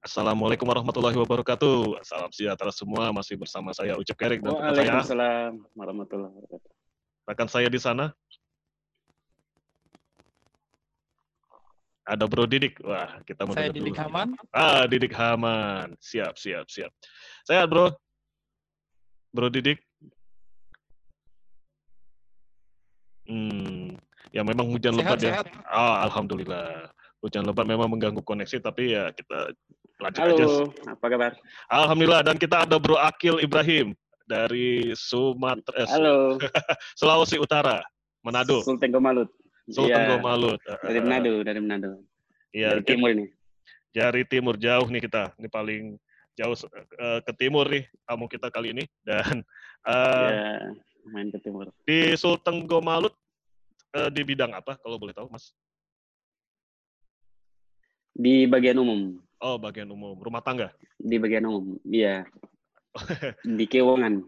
Assalamualaikum warahmatullahi wabarakatuh. Salam sejahtera semua. Masih bersama saya Ucap Kerik dan rekan saya. Waalaikumsalam warahmatullahi wabarakatuh. Rekan saya di sana. Ada Bro Didik. Wah, kita mau Saya Didik dulu. Haman. Ah, Didik Haman. Siap, siap, siap. Sehat, Bro? Bro Didik? Hmm, ya memang hujan lebat ya. Ah, alhamdulillah. Hujan lebat memang mengganggu koneksi, tapi ya kita lanjut aja. Halo, apa kabar? Alhamdulillah dan kita ada Bro Akil Ibrahim dari Sumatera, eh, Halo, Sulawesi Utara, Manado, Sultan Gomalut. Sultan Iya, Gomalut. Dari Manado, dari Manado. Iya, dari timur ini. dari timur jauh nih kita. Ini paling jauh eh, ke timur nih tamu kita kali ini dan eh, Ya, main ke timur. di Sultan Gomalut eh, di bidang apa kalau boleh tahu, Mas? Di bagian umum, Oh, bagian umum, rumah tangga. di bagian umum. Iya. di keuangan.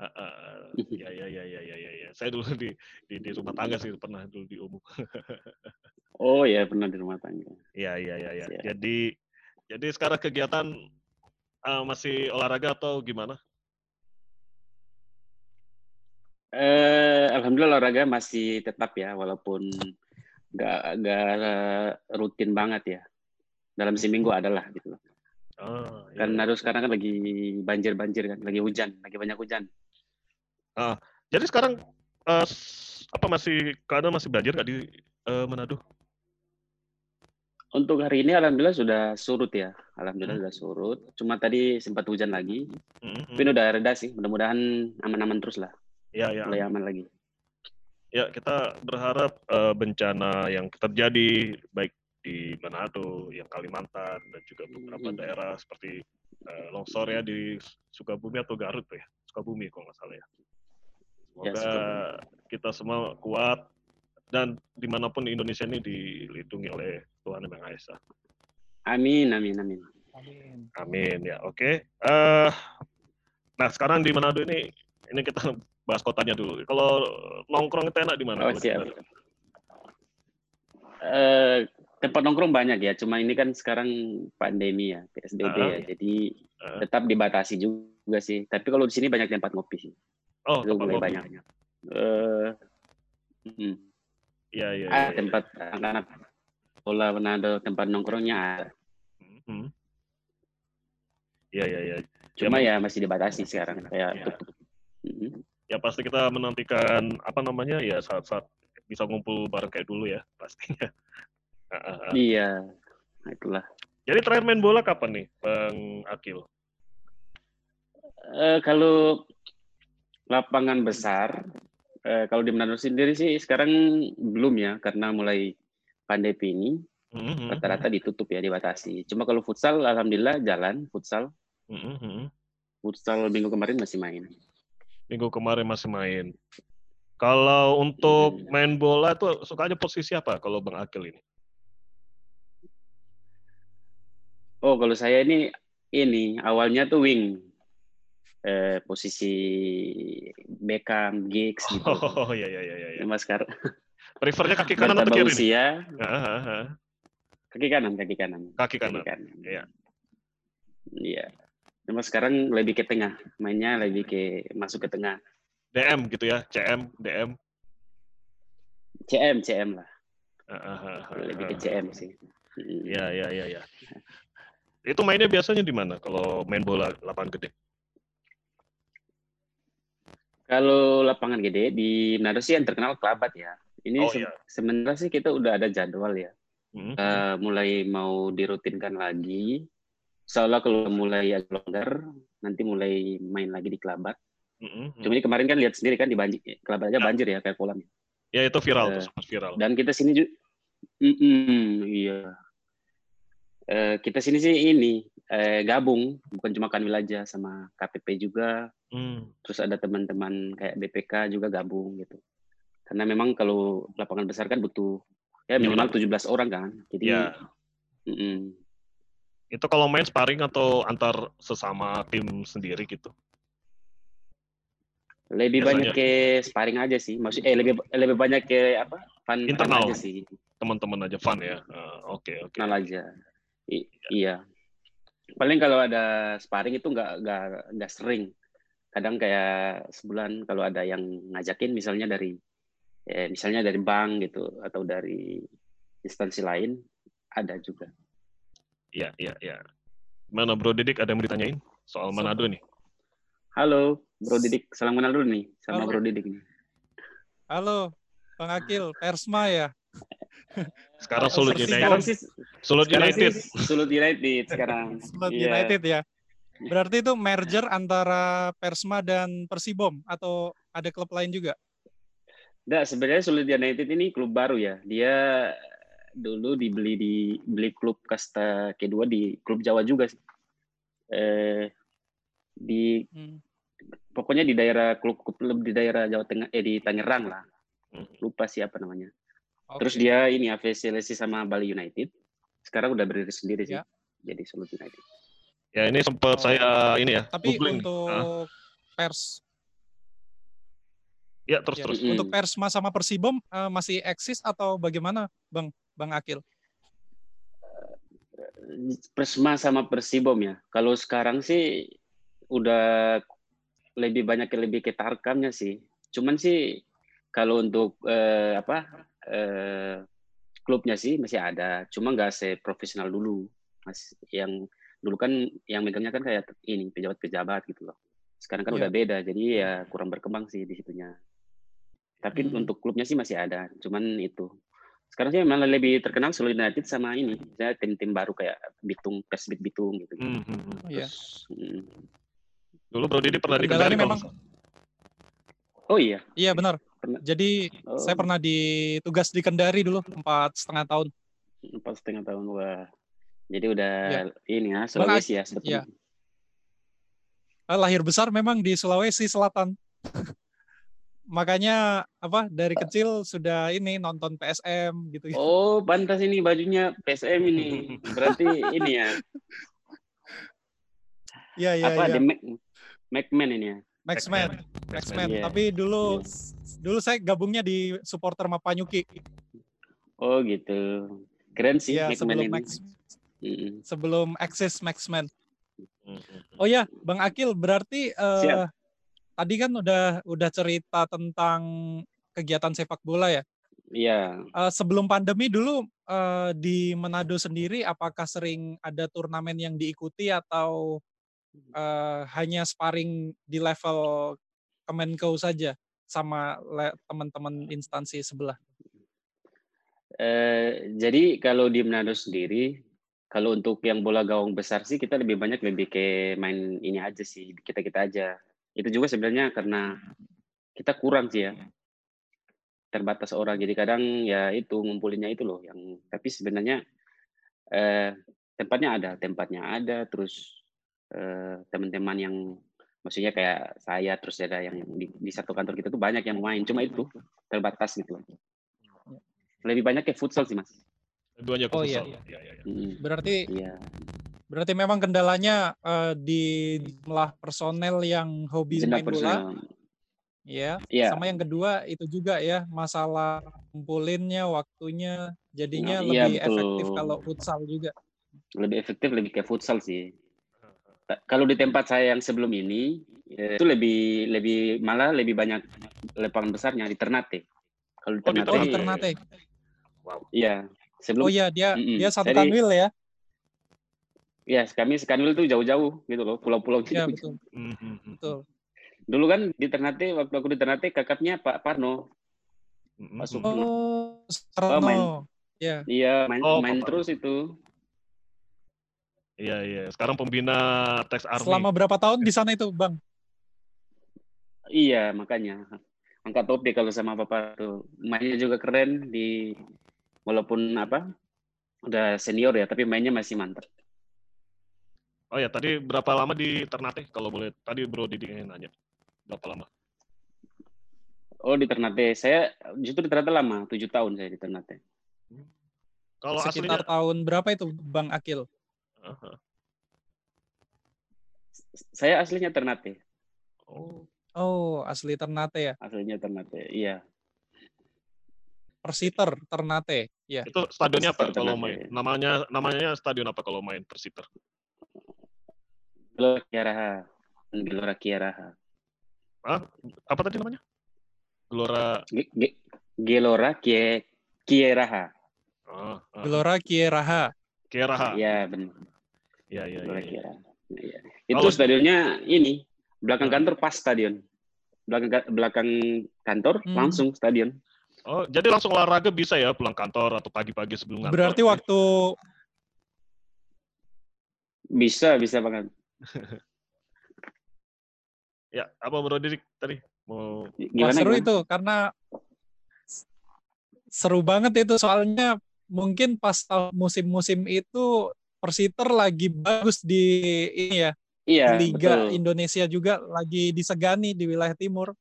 Ah, ah, ya, ya, ya, ya, ya, ya, ya. Saya dulu di, di di rumah tangga sih pernah dulu di umum. Oh ya, pernah di rumah tangga. Iya, iya, iya, ya. Jadi jadi sekarang kegiatan eh, masih olahraga atau gimana? Eh, alhamdulillah olahraga masih tetap ya, walaupun nggak nggak rutin banget ya. Dalam seminggu adalah gitu. loh. Ah, iya. Kan harus sekarang kan lagi banjir-banjir kan, lagi hujan, lagi banyak hujan. Jadi sekarang s- apa masih keadaan masih banjir nggak di eh, Manado? Untuk hari ini alhamdulillah sudah surut ya. Alhamdulillah Hmm. sudah surut. Cuma tadi sempat hujan lagi. Mhm. Tapi ini udah reda sih. Mudah-mudahan aman-aman terus lah. Ya, ya. Mulai aman lagi. Ya, kita berharap eh, bencana yang terjadi baik di Manado, yang Kalimantan dan juga beberapa Mhm. daerah seperti eh, longsor ya di Sukabumi atau Garut ya, Sukabumi kalau nggak salah ya. Semoga Ya, kita semua kuat dan di mana pun di Indonesia ini dilindungi oleh Tuhan Yang Maha Esa. Amin, amin, amin. Amin. Amin ya, oke. Eh, nah sekarang di Manado ini, ini kita bahas kotanya dulu. Kalau nongkrong itu enak di mana? Oh, siap. Manado? Eh, tempat nongkrong banyak ya. Cuma ini kan sekarang pandemi ya, PSBB Ah. ya. Jadi Ah. tetap dibatasi juga sih. Tapi kalau di sini banyak tempat ngopi sih. Oh, Itu tempat mulai ngopi. banyak. Eh, hmm. Iya, iya, Ah, iya, iya. tempat anak-anak bola Manado, tempat nongkrongnya ada. Mhm. Iya, iya, iya. Cuma Ya, ya masih dibatasi sekarang. Kayak Ya. tutup. Mhm. Ya pasti kita menantikan apa namanya ya saat-saat bisa ngumpul bareng kayak dulu ya pastinya. Ah. Iya, itulah. Jadi terakhir main bola kapan nih, Bang Akil? Eh, kalau lapangan besar, eh, kalau di Manado sendiri sih sekarang belum ya, karena mulai pandemi ini Mhm, rata-rata ditutup ya, dibatasi. Cuma kalau futsal, alhamdulillah jalan futsal. mhm, mhm. Futsal minggu kemarin masih main. Minggu kemarin masih main. Kalau untuk Hmm. main bola tuh sukanya posisi apa kalau Bang Akil ini? Oh, kalau saya ini ini awalnya tuh wing, eh, posisi Beckham, Giggs gitu. Oh iya iya iya iya. Cuma sekarang Prefernya kaki kanan atau kiri? usia, Ah, ah, ah. kaki kanan, kaki kanan. Kaki kanan. Iya. Iya. Iya. Cuma sekarang lebih ke tengah, mainnya lebih ke masuk ke tengah. DM gitu ya, CM, DM. CM, CM lah, Ah, ah, ah, ah, lebih ke. CM sih. Iya iya iya iya. Itu mainnya biasanya di mana kalau main bola lapangan gede? Kalau lapangan gede di Manado sih yang terkenal Kelabat ya. Ini Oh, se- iya. sebenarnya sih kita udah ada jadwal ya. Mhm. Eh, mulai mau dirutinkan lagi. Seolah kalau mulai agak longgar, nanti mulai main lagi di Kelabat. Mhm. Cuma ini kemarin kan lihat sendiri kan di banjir, Kelabat aja Ya. banjir ya kayak kolam. Ya itu viral Eh, tuh, sempat viral. Dan kita sini juga, iya. Eh, kita sini sih ini eh, gabung, bukan cuma Kanwil aja sama KPP juga. Hmm. Terus ada teman-teman kayak BPK juga gabung gitu. Karena memang kalau lapangan besar kan butuh ya minimal 17 orang kan. Jadi Ya, mm-mm. itu kalau main sparring atau antar sesama tim sendiri gitu. lebih Biasanya. banyak ke sparring aja sih. Maksud eh lebih lebih banyak ke apa? Fun, fun Internal. aja sih. Teman-teman aja fun ya. Ah, Oke oke. Kenal aja. I- iya. paling kalau ada sparring itu nggak nggak nggak sering kadang kayak sebulan kalau ada yang ngajakin misalnya dari eh, misalnya dari bank gitu atau dari instansi lain ada juga Iya, iya, iya. Mana Bro Didik ada yang mau ditanyain soal Manado nih? halo Bro Didik salam kenal dulu nih sama Halo. Bro Didik nih Halo, Bang Akil, Persma ya. Sekarang Sulut Persib. sekarang United. sih Sulut sekarang United. Sulut United sekarang Sulut Iya. United ya. Berarti itu merger antara Persma dan Persibom atau ada klub lain juga? Nggak, sebenarnya Sulut United ini klub baru ya. Dia dulu dibeli di beli klub kasta kedua di klub Jawa juga sih. Eh, di Hmm. pokoknya di daerah klub klub di daerah Jawa Tengah eh di Tangerang lah. Hmm. Lupa siapa namanya. Terus dia ini afiliasi sama Bali United. Sekarang udah berdiri sendiri sih. Ya. Jadi Sulut United. Ya ini sempat Oh. saya ini ya. Tapi googling. untuk Ah, Pers, ya terus ya, terus. Untuk Persma sama Persibom eh, masih eksis atau bagaimana, Bang Bang Akil? Persma sama Persibom ya. Kalau sekarang sih udah lebih banyak yang lebih ke tarkamnya sih. Cuman sih kalau untuk eh, apa eh, klubnya sih masih ada. Cuma nggak seprofesional dulu. Mas yang dulu kan yang megangnya kan kayak ini pejabat-pejabat gitu loh. Sekarang kan Iya. udah beda. Jadi ya kurang berkembang sih di situnya. Tapi Hmm. untuk klubnya sih masih ada. Cuman itu sekarang sih malah lebih terkenal Solo United sama ini saya tim-tim baru kayak Bitung Persibit Bitung gitu, -gitu. Hmm, hmm, hmm. Iya. Terus, mm. Dulu Bro Didik pernah di Kendalanya Kendari kalau memang- oh iya Iya benar. Pernah. Jadi Oh. saya pernah ditugas di Kendari dulu empat setengah tahun. empat setengah tahun wah jadi udah Iya. ini ya Sulawesi ya Eh, Lahir besar memang di Sulawesi Selatan. Makanya apa dari kecil sudah ini nonton PSM gitu. oh pantas ini bajunya PSM ini berarti ini ya Iya iya apa iya. the Mac Macman ini ya Maxman, Maxman, Maxman. iya. Tapi dulu Iya. dulu saya gabungnya di supporter Mapanyuki. oh gitu keren sih Iya Macman sebelum ini Max, Mm-mm. sebelum Axis Maxman. Hmm, hmm. Oh ya, Bang Akil, berarti Siap. tadi kan udah udah cerita tentang kegiatan sepak bola ya. iya Eh, sebelum pandemi dulu eh, di Manado sendiri, apakah sering ada turnamen yang diikuti atau eh, hanya sparring di level Kemenko saja sama teman-teman instansi sebelah? Eh, jadi kalau di Manado sendiri, kalau untuk yang bola gawang besar sih kita lebih banyak lebih ke main ini aja sih, kita kita aja. Itu juga sebenarnya karena kita kurang sih ya, terbatas orang. Jadi kadang ya itu ngumpulinnya itu loh, yang tapi sebenarnya eh, tempatnya ada, tempatnya ada, terus teman-teman yang maksudnya kayak saya terus ada yang di, di satu kantor kita tuh banyak yang main, cuma itu terbatas gitu. Lebih banyak ke futsal sih mas. Duanya ke Oh, iya. futsal. Iya, iya, iya. Mm, Berarti Iya. berarti memang kendalanya eh, di jumlah personel yang hobi Jendela main bola, personal. ya. Iya. Sama yang kedua itu juga ya masalah kumpulinnya, waktunya, jadinya Nah, iya, lebih betul. efektif kalau futsal juga. Lebih efektif lebih ke futsal sih. Kalau di tempat saya yang sebelum ini eh, itu lebih lebih malah lebih banyak lapangan besarnya di Ternate. Kalau di Oh, Ternate, Oh di Ternate. Ternate. iya. Sebelum Oh iya dia Mm-mm. dia satu Jadi- kanwil ya. ya kami sekanwil tuh jauh-jauh gitu loh, pulau-pulau gitu. Iya betul Hmm, hmm, hmm. betul. Dulu kan di Ternate waktu aku di Ternate kakaknya Pak Parno. Hmm, Pak hmm, Supri. hmm. Oh Oh, main. Sarno. Ya. Iya, main Oh, main terus itu. Iya, iya. Sekarang pembina Tax Army. Selama berapa tahun di sana itu bang? Iya, makanya angkat topi kalau sama Papa tuh. Mainnya juga keren di walaupun apa? Udah senior ya, tapi mainnya masih mantap. Oh ya, tadi berapa lama di Ternate? Kalau boleh, tadi Bro Didi nanya. Berapa lama? Oh, di Ternate. Saya justru di Ternate lama, tujuh tahun saya di Ternate. Kalau Sekitar aslinya, tahun berapa itu Bang Akil? Aha. Saya aslinya Ternate. oh, Oh asli Ternate ya. Aslinya Ternate. Iya. Persiter Ternate. Ya. itu stadionnya apa kalau main? Namanya namanya stadion apa kalau main Persiter? Gelora Kiaraha. Gelora Kiaraha. Ah, apa tadi namanya? Gelora. Ge- Ge- Gelora Kie Kieraha. Oh, oh. Gelora Kieraha. Kieraha. Iya, benar. Ya, ya, ya, Gelora ya. Iya. Itu Kalau- stadionnya ini, belakang kantor pas stadion. Belakang ka- belakang kantor Hmm. langsung stadion. Oh, jadi langsung olahraga bisa ya pulang kantor atau pagi-pagi sebelum kantor. Berarti waktu Bisa, bisa banget. Ya, apa Bro Didik tadi mau Wah, Gimana? seru gimana? itu karena seru banget itu soalnya mungkin pas musim-musim itu Persiter lagi bagus di ini ya Iya, Liga betul. Indonesia juga lagi disegani di wilayah timur.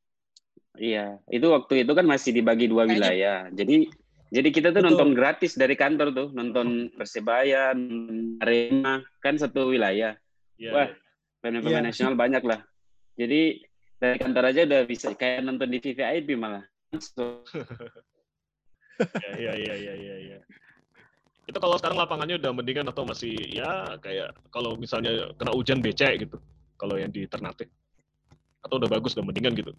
Iya, itu waktu itu kan masih dibagi dua Kayaknya- wilayah. Jadi jadi kita tuh Betul. nonton gratis dari kantor tuh, nonton Persebaya, Arema, kan satu wilayah. ya, Wah. Pemain-pemain Iya. nasional banyak lah. Jadi dari kantor aja udah bisa kayak nonton di VVIP malah. Langsung. ya, ya, ya, ya, ya, ya. Itu kalau sekarang lapangannya udah mendingan atau masih ya kayak kalau misalnya kena hujan becek gitu. Kalau yang di Ternate. Atau udah bagus udah mendingan gitu.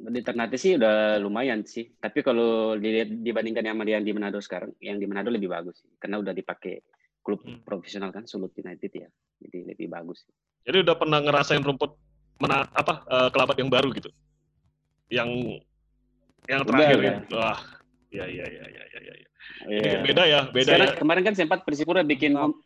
Di Ternate sih udah lumayan sih. Tapi kalau dilihat dibandingkan yang yang di Manado sekarang, yang di Manado lebih bagus sih. Karena udah dipakai klub Hmm. profesional kan, Sulut United ya. Jadi lebih bagus. Jadi udah pernah ngerasain rumput mana apa eh, kelabat yang baru gitu. Yang yang terakhir udah. ya. Wah. Ya, ya, ya, ya, ya, ya. Iya. beda ya, beda Sekarang, ya. kemarin kan sempat Persipura bikin home,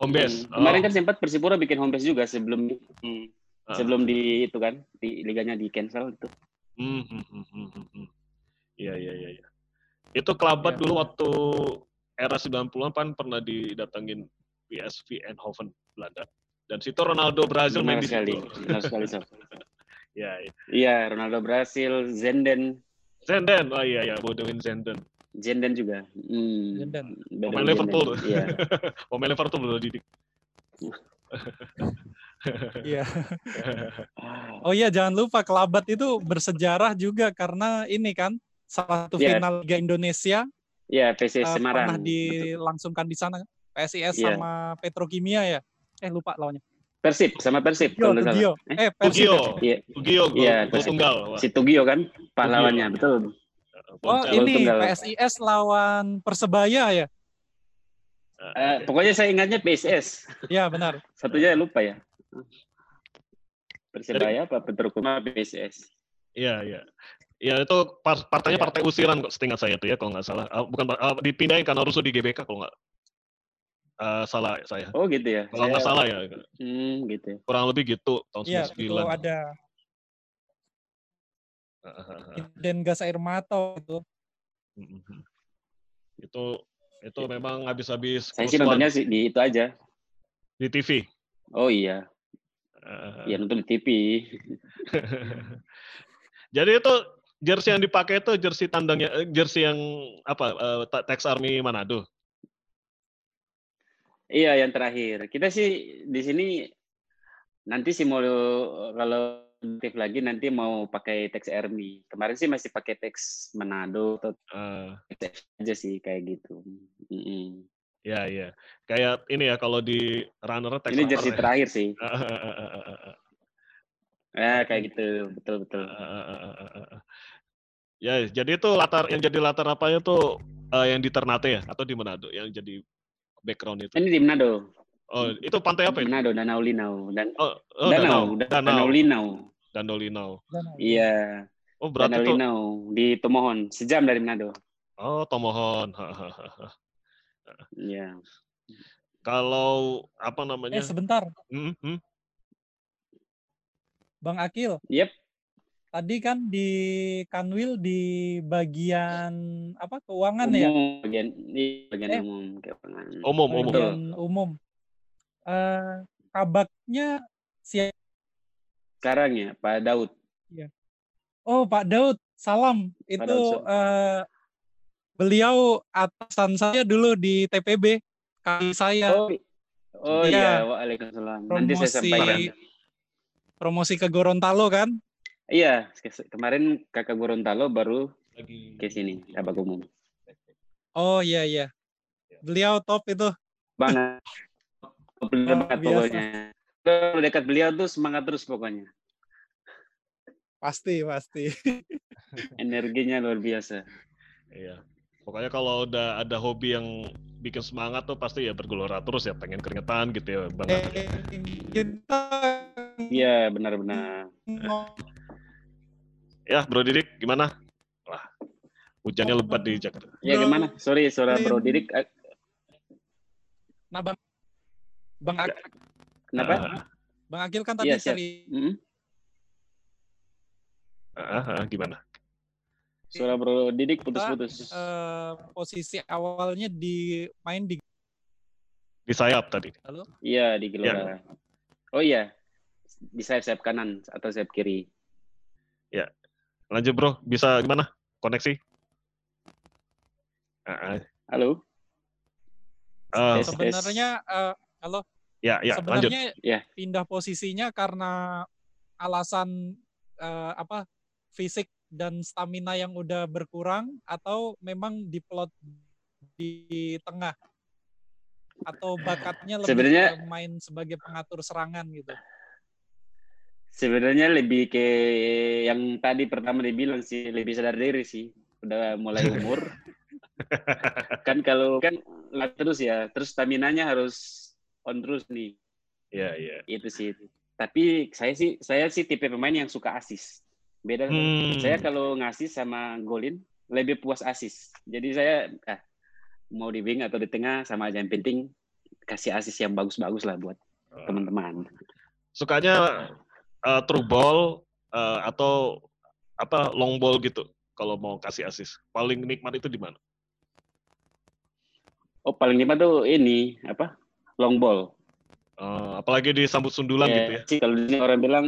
Home base. Hmm, Kemarin Oh. kan sempat Persipura bikin home base juga sebelum hmm, Ah. sebelum di itu kan di liganya di cancel itu. Hmm, hmm, hmm, hmm, hmm, hmm. Iya, iya, iya. iya. Itu kelabat Iya. dulu waktu era 90-an kan pernah didatengin PSV Eindhoven Belanda. Dan situ Ronaldo Brazil main Benar di situ. benar sekali. Ya, iya. Iya, Ronaldo Brasil, Zenden, Zenden, oh iya ya, bodohin Zenden. Zenden juga. Hmm, Zenden. beda Pemain. Liverpool. Iya. Pemain Liverpool belum didik. Iya. Oh iya jangan lupa Kelabat itu bersejarah juga karena ini kan salah satu Iya. final Liga Indonesia Iya, PSIS eh, Semarang. pernah dilangsungkan di sana PSIS Iya. sama Petrokimia ya. Eh lupa lawannya. Persib sama Persib Tugio, kalau nggak salah. Tugio. Eh, Eh Persib. Tugio, ya? Iya, Tugio, Iya, tunggal. Si Tugio kan pahlawannya, Tugio. betul. Oh ini tunggal. PSIS lawan Persebaya ya. Eh, pokoknya saya ingatnya PSS. Ya benar. Satunya lupa ya. Persebaya apa Petrokuma PSS. Iya, iya. Ya itu par- partainya Iya. partai usiran kok setingkat saya tuh ya kalau nggak salah. Ah, bukan ah, dipindahin karena rusuh di GBK kalau nggak ah, salah saya. Oh gitu ya. Kalau nggak Saya- salah ya, Hmm, gitu. ya. kurang lebih gitu tahun Iya itu 99. ada Ah, ah, ah. insiden gas air mata itu. Mhm. Itu itu memang habis-habis Saya sih nontonnya sih di itu aja. di TV. Oh iya, Ah. ya nonton di TV. Jadi itu jersey yang dipakai itu jersey tandangnya eh, jersey yang apa eh, Ta- Tex Army Manado. Iya, yang terakhir. Kita sih di sini nanti sih mau kalau aktif lagi nanti mau pakai teks Army. Kemarin sih masih pakai teks Manado atau teks aja sih kayak gitu. Mm-mm. ya ya. Kayak ini ya kalau di runner Tex Ini jersey ya. terakhir sih. Ah, ah. Ya kayak gitu, betul betul. Ya, jadi itu latar yang jadi latar apanya tuh eh, yang di Ternate ya atau di Manado yang jadi background itu. Ini di Manado. Oh, itu pantai apa itu? Manado, Danau Linau dan Oh, oh Danau, Danau. Danau, Danau. Linau. Danau Linau. Iya, Oh, berarti Danau tuh Linau di Tomohon, sejam dari Manado. Oh, Tomohon. Iya. Kalau apa Eh namanya? sebentar, Hmm, hmm. Bang Akil. Yep. Tadi kan di Kanwil di bagian apa keuangan ya? Umum, bagian, iya, bagian Eh. umum keuangan. Umum, umum. Bagian umum. Eh kabaknya siapa? Sekarang ya, Pak Daud. Oh Pak Daud, salam. Daud, Itu salam. eh, beliau atasan saya dulu di TPB. Kali saya Oh, oh Iya. iya, Waalaikumsalam. Nanti saya sampaikan. promosi ke Gorontalo kan? Iya, ke- kemarin kakak Gorontalo baru Lagi ke sini, kabak umum. Oh iya iya. Beliau top itu. Banget. Bener Oh, banget biasa. pokoknya. Kalau dekat beliau tuh semangat terus pokoknya. Pasti, pasti. Energinya luar biasa. Iya. Pokoknya kalau udah ada hobi yang bikin semangat tuh pasti ya bergelora terus ya pengen keringetan gitu ya Bang. Eh, Iya, benar-benar. Ya, Bro Didik gimana? Wah, hujannya lebat di Jakarta. Ya gimana? Sorry, suara Bro. Didik. eh, Nah, Bang, Bang, Ak- Kenapa? Ah, Bang Akil kan tadi siap. seri Mm-mm. ah, ah, gimana? Suara Bro Didik putus-putus. eh, posisi awalnya di main di Di sayap tadi. halo Iya, di Gelora. Oh iya. Di sayap-sayap kanan atau sayap kiri. Lanjut Bro, bisa gimana? Koneksi? Ah, ah, Halo? Yes. sebenarnya eh, halo ya, ya, lanjut. sebenarnya Ya. pindah posisinya karena alasan eh, apa fisik dan stamina yang udah berkurang atau memang diplot di tengah atau bakatnya lebih Sebenarnya- main sebagai pengatur serangan gitu. Sebenarnya lebih ke yang tadi pertama dibilang sih, lebih sadar diri sih. Udah mulai umur. kan kalau kan lat terus ya, terus stamina-nya harus on terus nih. Iya, iya. Itu sih. Tapi saya sih saya sih tipe pemain yang suka asis. Beda Hmm. saya kalau ngasih sama golin lebih puas asis. Jadi saya ah, mau di wing atau di tengah sama aja yang penting kasih asis yang bagus-bagus lah buat Ah. teman-teman. Sukanya eh, true ball eh, atau apa long ball gitu kalau mau kasih assist. Paling nikmat itu di mana? Oh paling lima tuh ini apa long ball. Eh, apalagi disambut sundulan Ya, gitu ya. sih kalau di sini orang bilang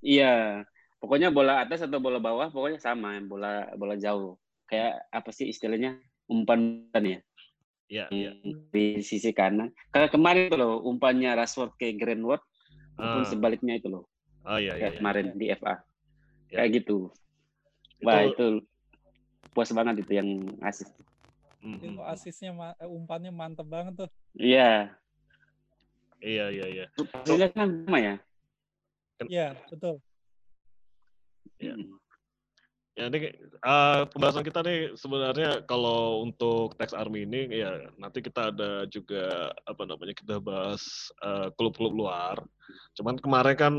iya pokoknya bola atas atau bola bawah pokoknya sama bola bola jauh kayak apa sih istilahnya umpan ya Iya, iya. di sisi kanan karena kemarin itu loh umpannya Rashford ke Greenwood maupun Ah. sebaliknya itu loh Oh iya, iya. kayak iya. kemarin di FA Ya. kayak gitu wah Itu- itu puas banget itu yang asis. Itu asisnya eh, umpannya mantep banget tuh. iya Iya, iya, iya. hasilnya kan sama ya Iya, betul. Iya. Ya ini eh, pembahasan kita nih sebenarnya kalau untuk Tax Army ini ya nanti kita ada juga apa namanya kita bahas eh, klub-klub luar. Cuman kemarin kan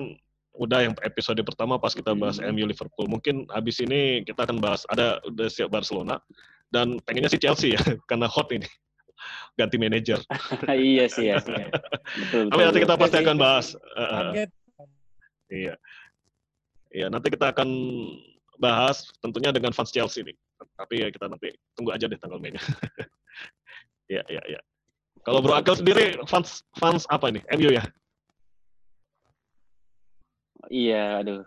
udah yang episode pertama pas kita bahas Hmm. MU Liverpool. Mungkin habis ini kita akan bahas ada udah siap Barcelona dan pengennya sih Chelsea ya karena hot ini ganti manajer. iya sih ya Tapi nanti kita pasti akan bahas. Target Iya. Iya, nanti kita akan bahas tentunya dengan fans Chelsea nih. Tapi ya kita nanti tunggu aja deh tanggal mainnya. Iya, iya, iya. Kalau Bro Akil sendiri fans fans apa nih? MU ya? Iya, aduh.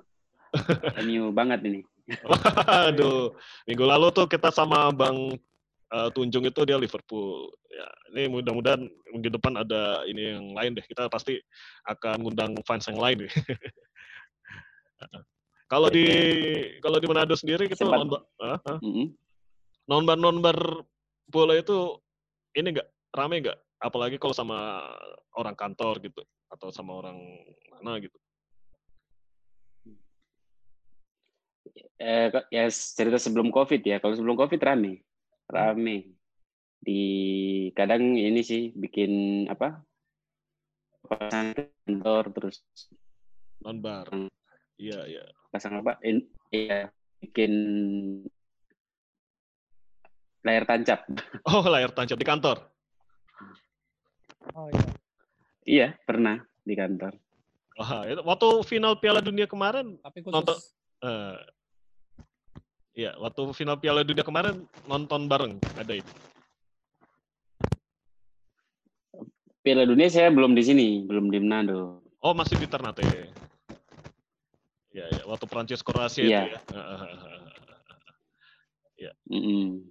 MU banget ini. Aduh, minggu lalu tuh kita sama Bang eh, Tunjung itu dia Liverpool. Ya, ini mudah-mudahan minggu depan ada ini yang lain deh. Kita pasti akan ngundang fans yang lain nih. kalau di kalau di Manado sendiri kita Sempat. nonton ah, ah. Mm-mm. nonbar nonbar bola itu ini enggak rame enggak apalagi kalau sama orang kantor gitu atau sama orang mana gitu Eh, ya cerita sebelum COVID ya. Kalau sebelum COVID rame, rame. Di kadang ini sih bikin apa? Kantor terus nonbar iya iya pasang apa? In, iya, bikin layar tancap. oh layar tancap di kantor Oh iya. Iya, pernah di kantor. Wah, itu waktu final Piala Dunia kemarin Tapi khusus Nonton. eh Iya, waktu final Piala Dunia kemarin nonton bareng ada itu. Piala Dunia saya belum di sini, belum di Manado. Oh, masih di Ternate. Ya, ya, waktu Prancis Kroasia Iya. itu ya. Mm-mm.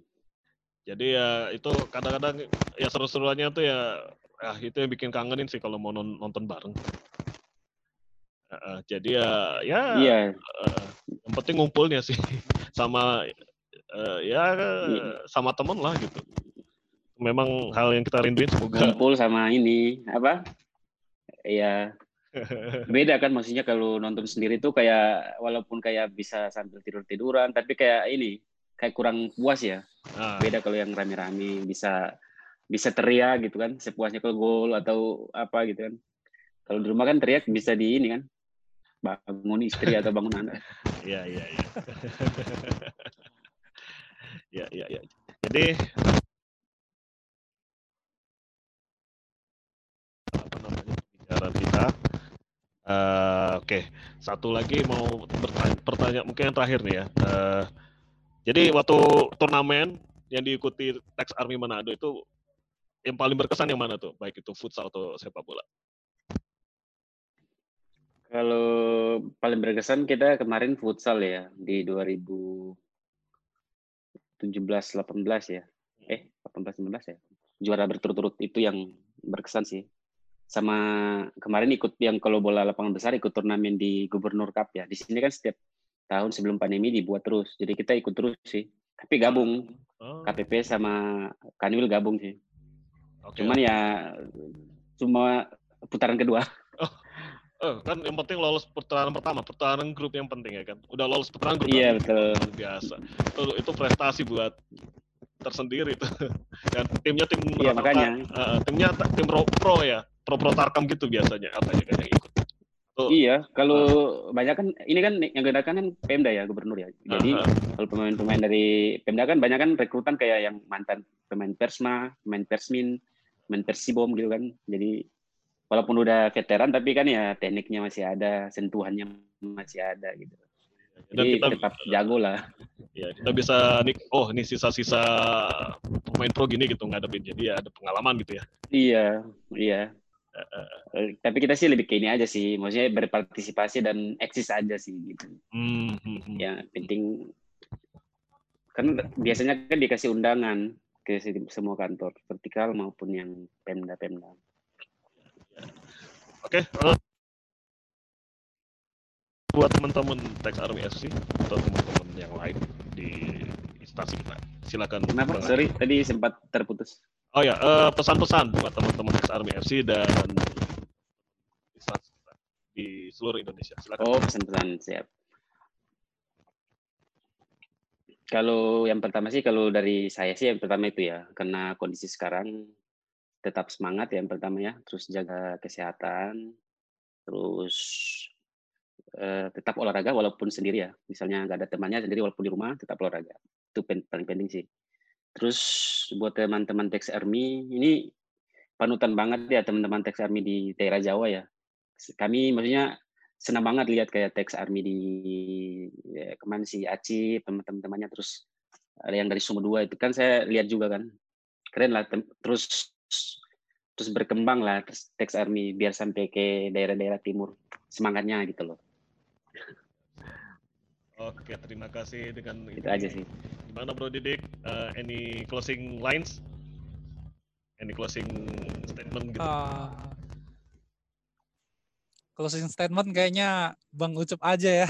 Jadi ya itu kadang-kadang ya seru-seruannya tuh ya ah itu yang bikin kangenin sih kalau mau non- nonton bareng. Eh, jadi ya ya Iya, eh, yang penting ngumpulnya sih sama eh, ya Iya. sama temen lah gitu. memang hal yang kita rinduin semoga Ngumpul sama ini apa? Ya beda kan maksudnya kalau nonton sendiri tuh kayak walaupun kayak bisa sambil tidur tiduran tapi kayak ini kayak kurang puas ya Nah, beda kalau yang rame-rame bisa bisa teriak gitu kan sepuasnya kalau gol atau apa gitu kan kalau di rumah kan teriak bisa di ini kan bangun istri atau bangun anak Iya, iya, iya. Iya, iya, iya. Jadi apa namanya pembicaraan kita. Eh, Oke, satu lagi mau bertanya, pertanyaan mungkin yang terakhir nih ya. Eh, jadi waktu turnamen yang diikuti Tex Army Manado itu yang paling berkesan yang mana tuh? Baik itu futsal atau sepak bola? kalau paling berkesan kita kemarin futsal ya di 2017 18 ya eh 18 19 ya juara berturut-turut itu yang berkesan sih sama kemarin ikut yang kalau bola lapangan besar ikut turnamen di Gubernur Cup ya. Di sini kan setiap tahun sebelum pandemi dibuat terus. Jadi kita ikut terus sih. Tapi gabung. Oh, KPP sama Kanwil gabung sih. Oke. cuman ya cuma putaran kedua. Eh, kan yang penting lolos putaran pertama, putaran grup yang penting ya kan. Udah lolos putaran grup iya betul. biasa. Itu, itu prestasi buat tersendiri tuh. Dan timnya tim Iya, makanya. eh, timnya tim pro, pro ya, pro pro tarkam gitu biasanya katanya kan yang ikut. Tuh. Iya, kalau banyak kan ini kan yang gedakan kan Pemda ya gubernur ya. Jadi Aha. kalau pemain-pemain dari Pemda kan banyak kan rekrutan kayak yang mantan pemain Persma, pemain Persmin, pemain Persibom gitu kan. Jadi walaupun udah veteran tapi kan ya tekniknya masih ada, sentuhannya masih ada gitu. Dan Jadi kita tetap jago lah. ya kita bisa nih oh ini sisa-sisa pemain pro gini gitu ngadepin. Jadi ya ada pengalaman gitu ya. Iya, iya. Tapi kita sih lebih ke ini aja sih, maksudnya berpartisipasi dan eksis aja sih gitu. Hmm, hmm, yang penting kan biasanya kan dikasih undangan ke semua kantor vertikal maupun yang pemda pemda Oke. eh, buat teman-teman Tex Army FC atau teman-teman yang lain di instansi kita, silakan. kenapa sorry tadi sempat terputus Oh ya, eh, pesan-pesan buat teman-teman Army FC dan di seluruh Indonesia. Silakan. oh pesan-pesan siap. Kalau yang pertama sih kalau dari saya sih yang pertama itu ya karena kondisi sekarang tetap semangat ya yang pertama ya. Terus jaga kesehatan terus eh, tetap olahraga walaupun sendiri ya. Misalnya nggak ada temannya sendiri walaupun di rumah tetap olahraga. Itu paling penting sih terus buat teman-teman Tex Army ini panutan banget ya teman-teman Tex Army di daerah Jawa ya. Kami maksudnya senang banget lihat kayak Tex Army di ya, ke mana sih Aci teman-temannya terus ada yang dari Sumu Dua itu. Kan saya lihat juga kan keren lah terus terus berkembang lah Tex Army biar sampai ke daerah-daerah timur semangatnya gitu loh Oke, terima kasih dengan itu aja sih Gimana Bro Didik? Eh, any closing lines? Any closing statement gitu? Ah, closing statement kayaknya Bang Ucup aja ya.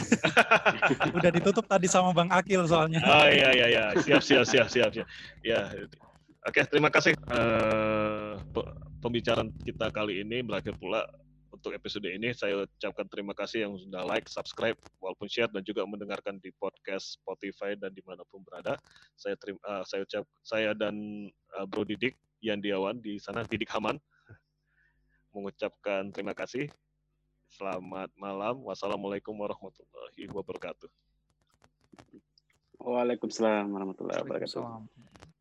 Udah ditutup tadi sama Bang Akil soalnya. Oh iya iya iya, siap siap siap siap siap. Ya. Oke, terima kasih. Eh, pe- pembicaraan kita kali ini berakhir pula untuk episode ini. Saya ucapkan terima kasih yang sudah like, subscribe, walaupun share dan juga mendengarkan di podcast Spotify dan di mana pun berada. Saya terima, eh, saya ucap saya dan eh, Bro Didik Yandiawan di sana Didik Haman mengucapkan terima kasih. Selamat malam. Wassalamualaikum warahmatullahi wabarakatuh. Waalaikumsalam warahmatullahi wabarakatuh.